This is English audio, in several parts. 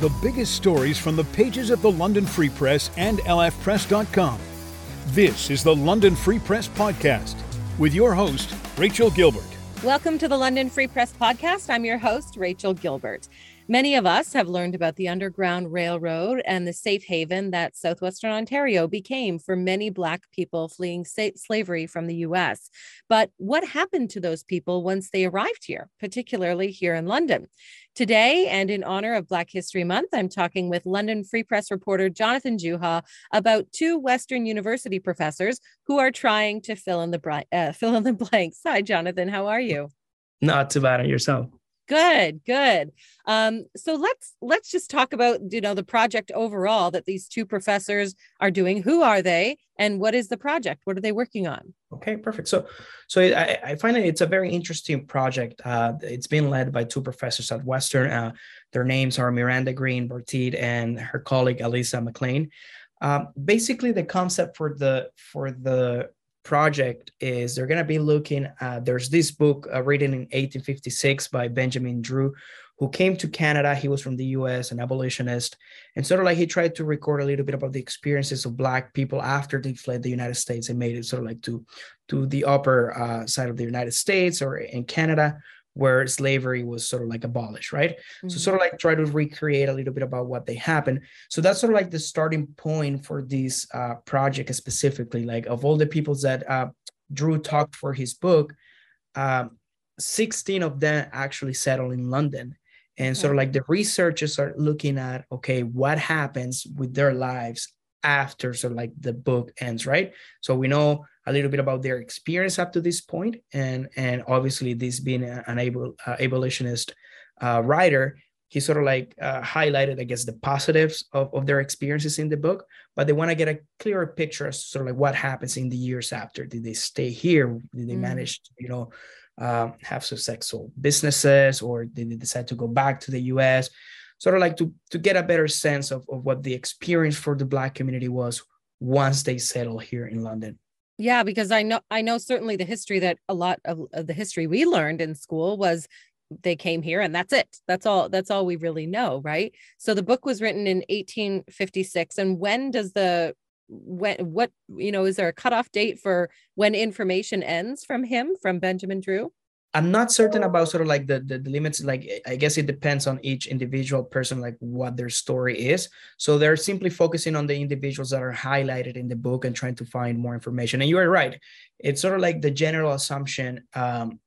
The biggest stories from the pages of the London Free Press and lfpress.com. This is the London Free Press Podcast with your host, Rachel Gilbert. Welcome to the London Free Press Podcast. I'm your host, Rachel Gilbert. Many of us have learned about the Underground Railroad and the safe haven that southwestern Ontario became for many Black people fleeing slavery from the US. But what happened to those people once they arrived here, particularly here in London? Today, and in honor of Black History Month, I'm talking with London Free Press reporter Jonathan Juha about two Western University professors who are trying to fill in the, uh, fill in the blanks. Hi, Jonathan. How are you? Not too bad on yourself. Good, good. Um, so let's let's just talk about you know the project overall that these two professors are doing. Who are they, and what is the project? What are they working on? Okay, perfect. So, so I, I find it's a very interesting project. Uh, it's been led by two professors at Western. Uh, their names are Miranda Green Barteet and her colleague Elisa McLean. Um, basically, the concept for the for the project is they're going to be looking at there's this book uh, written in 1856 by benjamin drew who came to canada. He was from the us an abolitionist. And sort of like he tried to record a little bit about the experiences of black people after they fled the united states and made it sort of like to to the upper uh, side of the united states or in canada where slavery was sort of like abolished, right? Mm-hmm. So sort of like try to recreate a little bit about what they happened. So that's sort of like the starting point for this uh, project specifically. Like of all the people that uh, Drew talked for his book, um, 16 of them actually settled in London. And sort of like the researchers are looking at, okay, what happens with their lives after sort of like the book ends, right? So we know a little bit about their experience up to this point, and and obviously this being an able, uh, abolitionist uh, writer, he sort of like uh, highlighted, I guess, the positives of, of their experiences in the book, but they want to get a clearer picture as sort of like what happens in the years after. Did they stay here? Did they mm. manage, to, you know, uh, have successful businesses, or did they decide to go back to the U.S.? sort of like to to get a better sense of, of what the experience for the black community was once they settled here in london yeah because i know i know certainly the history that a lot of, of the history we learned in school was they came here and that's it. That's all that's all we really know right? So the book was written in 1856 and when does the when what you know is there a cutoff date for when information ends from him from benjamin drew I'm not certain about sort of like the, the, the limits. Like I guess it depends on each individual person, like what their story is. So they're simply focusing on the individuals that are highlighted in the book and trying to find more information. And you are right. It's sort of like the general assumption um,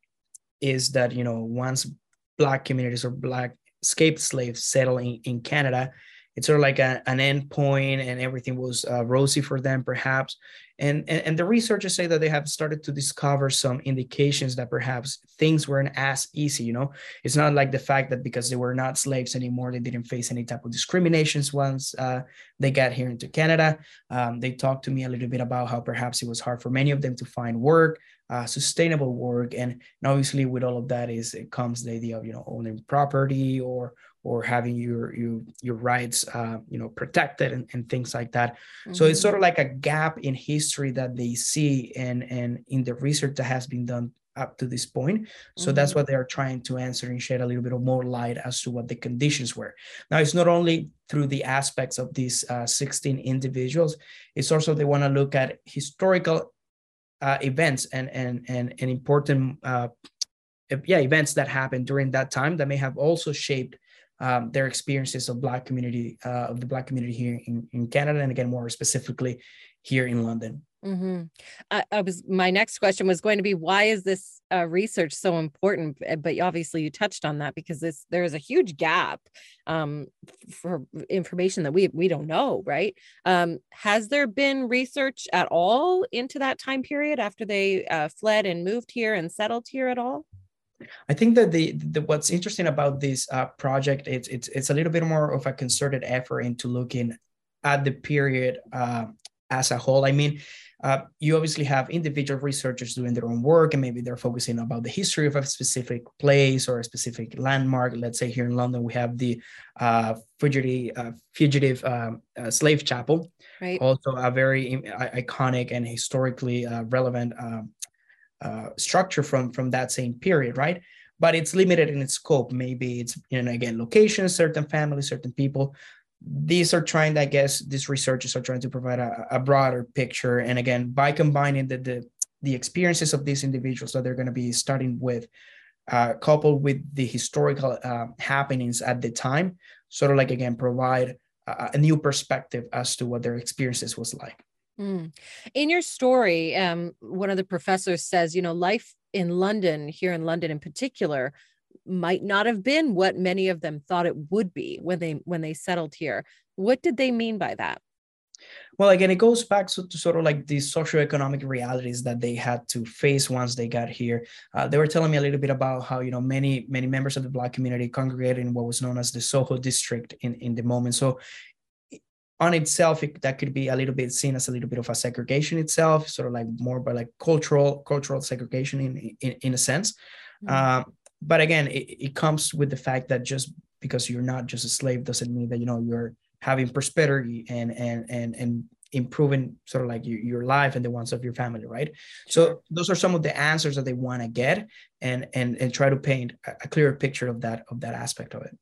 is that you know once black communities or black escaped slaves settle in, in Canada, it's sort of like a, an end point and everything was uh, rosy for them perhaps. And, and and the researchers say that they have started to discover some indications that perhaps things weren't as easy you know? It's not like the fact that because they were not slaves anymore they didn't face any type of discriminations once uh, they got here into canada. Um, they talked to me a little bit about how perhaps it was hard for many of them to find work uh, sustainable work. And, and obviously with all of that is it comes the idea of you know owning property or or having your your your rights uh, you know protected and, and things like that mm-hmm. so it's sort of mm-hmm. like a gap in history that they see and and in the research that has been done up to this point so mm-hmm. that's what they are trying to answer and shed a little bit of more light as to what the conditions were now it's not only through the aspects of these uh, 16 individuals it's also they want to look at historical uh, events and and and, and important uh, yeah events that happened during that time that may have also shaped um, their experiences of black community uh, of the black community here in, in canada and again more specifically here in london. Mm-hmm. I, I, was my next question was going to be why is this uh, research so important? But obviously you touched on that because this there is a huge gap um, for information that we we don't know right? Um, has there been research at all into that time period after they uh, fled and moved here and settled here at all I think that the, the what's interesting about this uh, project it's it's it's a little bit more of a concerted effort into looking at the period uh, as a whole. I mean, uh, you obviously have individual researchers doing their own work, and maybe they're focusing about the history of a specific place or a specific landmark. Let's say here in London, we have the uh, fugitive, uh, fugitive um, uh, slave chapel, right. also a very iconic and historically uh, relevant um, uh, structure from from that same period, right? but it's limited in its scope. Maybe it's you know again locations, certain families, certain people. These are trying, I guess, these researchers are trying to provide a, a broader picture. And again, by combining the, the the experiences of these individuals that they're going to be starting with, uh, coupled with the historical uh, happenings at the time, sort of like again provide a, a, new perspective as to what their experiences was like. Mm. In your story, um, one of the professors says, you know, life in London, here in London in particular, might not have been what many of them thought it would be when they when they settled here. What did they mean by that? Well, again, it goes back to, to sort of like the socioeconomic realities that they had to face once they got here. Uh, they were telling me a little bit about how you know many many members of the Black community congregated in what was known as the Soho district in in the moment. So on itself it, that could be a little bit seen as a little bit of a segregation itself sort of like more by like cultural cultural segregation in in, in a sense. Mm-hmm. um, but again it, it comes with the fact that just because you're not just a slave doesn't mean that you know you're having prosperity and and and and improving sort of like your, your life and the ones of your family right? So those are some of the answers that they want to get and and and try to paint a, a clearer picture of that of that aspect of it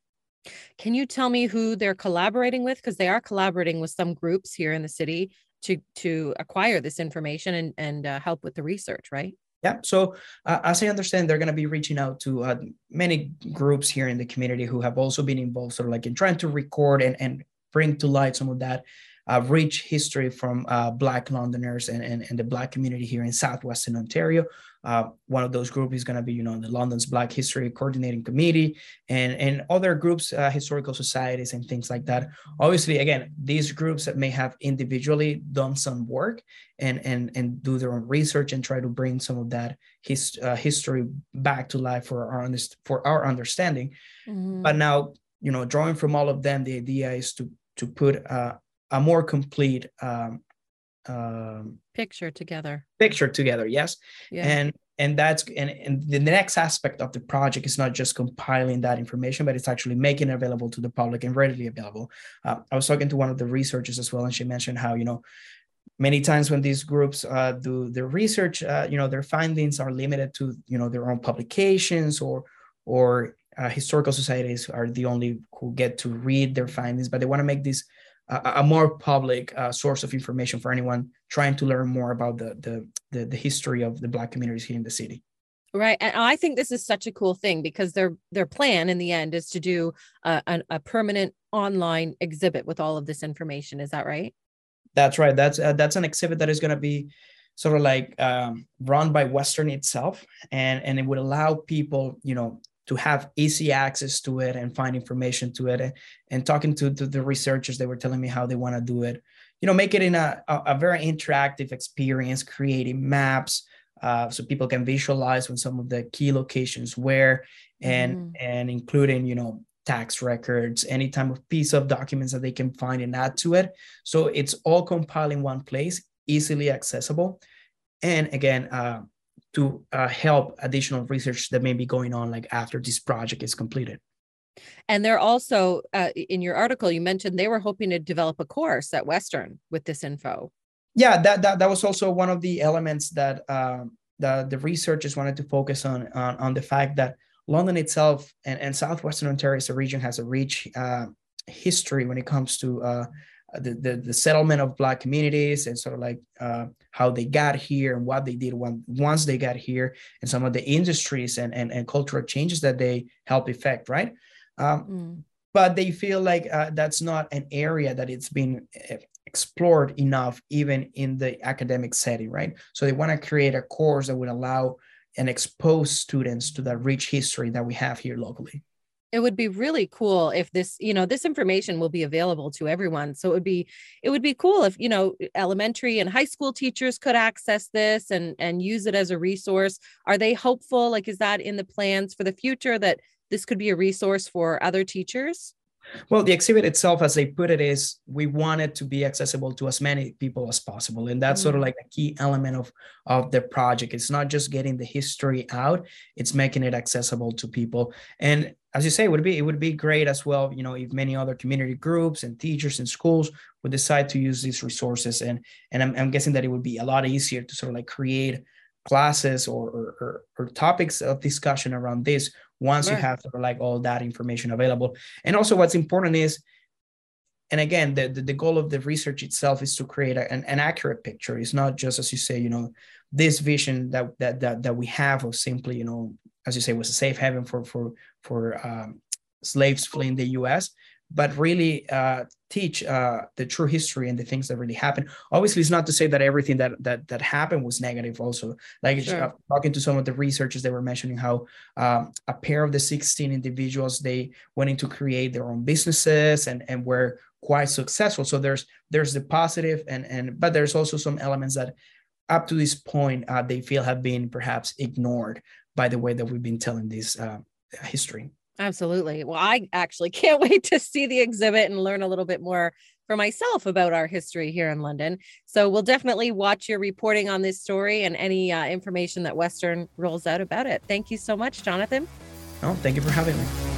can you tell me who they're collaborating with? Because they are collaborating with some groups here in the city to to acquire this information and and uh, help with the research, right? Yeah. So uh, as I understand, they're going to be reaching out to uh, many groups here in the community who have also been involved, sort of like in trying to record and and bring to light some of that uh, rich history from uh, Black Londoners and, and, and the Black community here in Southwestern Ontario. Uh, one of those groups is going to be, you know, the London's Black History Coordinating Committee and, and other groups, uh, historical societies and things like that. Obviously, again, these groups that may have individually done some work and, and, and do their own research and try to bring some of that his, uh, history back to life for our, for our understanding. Mm-hmm. But now, you know, drawing from all of them, the idea is to to put uh, a more complete um, um, picture together. Picture together, yes. Yeah. And and that's and, and the next aspect of the project is not just compiling that information, but it's actually making it available to the public and readily available. Uh, I was talking to one of the researchers as well, and she mentioned how you know many times when these groups uh, do their research, uh, you know their findings are limited to you know their own publications or or uh, historical societies are the only who get to read their findings, but they want to make these a, a more public uh, source of information for anyone trying to learn more about the, the, the the history of the Black communities here in the city. Right, and I think this is such a cool thing because their their plan in the end is to do a, a, a permanent online exhibit with all of this information. Is that right? That's right. That's uh, that's an exhibit that is going to be sort of like um, run by Western itself, and and it would allow people, you know, to have easy access to it and find information to it. And, and talking to, to, the researchers, they were telling me how they want to do it. You know, make it in a, a, a very interactive experience, creating maps uh, so people can visualize when some of the key locations were, and mm. and including you know tax records, any type of piece of documents that they can find and add to it. So it's all compiled in one place, easily accessible. And again, uh, to uh, help additional research that may be going on like after this project is completed. And they're also uh, in your article you mentioned they were hoping to develop a course at western with this info. Yeah that that, that was also one of the elements that uh, the, the researchers wanted to focus on, on on the fact that london itself and, and southwestern ontario as a region has a rich uh, history when it comes to uh, the, the, the settlement of black communities and sort of like uh, how they got here and what they did when, once they got here and some of the industries and, and, and cultural changes that they help effect right? Um, mm. but they feel like uh, that's not an area that it's been eh, explored enough even in the academic setting right? So they want to create a course that would allow and expose students to the rich history that we have here locally it would be really cool if this you know this information will be available to everyone so it would be it would be cool if you know elementary and high school teachers could access this and and use it as a resource are they hopeful like is that in the plans for the future that this could be a resource for other teachers well, the exhibit itself, as they put it, is we want it to be accessible to as many people as possible. And that's mm sort of mm. like a key element of, of the project. It's not just getting the history out, it's making it accessible to people. And as you say, it would be it would be great as well, you know, if many other community groups and teachers and schools would decide to use these resources. And and I'm, I'm guessing that it would be a lot easier to sort of like create classes or, or, or, or topics of discussion around this once Sure. you have sort of like all that information available. And also, what's important is, and again, the, the, the goal of the research itself is to create a- an, an accurate picture. It's not just, as you say, you know, this vision that that that, that we have of simply, you know, as you say, was a safe haven for for for um, slaves fleeing the U.S., but really uh, teach uh, the true history and the things that really happened. Obviously, it's not to say that everything that that that happened was negative. Also, like Sure. uh, talking to some of the researchers, they were mentioning how um, a pair of the 16 individuals they went in to create their own businesses and and were quite successful. So there's there's the positive and and but there's also some elements that up to this point uh, they feel have been perhaps ignored by the way that we've been telling this uh, history. Absolutely. Well, I actually can't wait to see the exhibit and learn a little bit more for myself about our history here in London. So we'll definitely watch your reporting on this story and any uh, information that Western rolls out about it. Thank you so much, Jonathan. No, thank you for having me.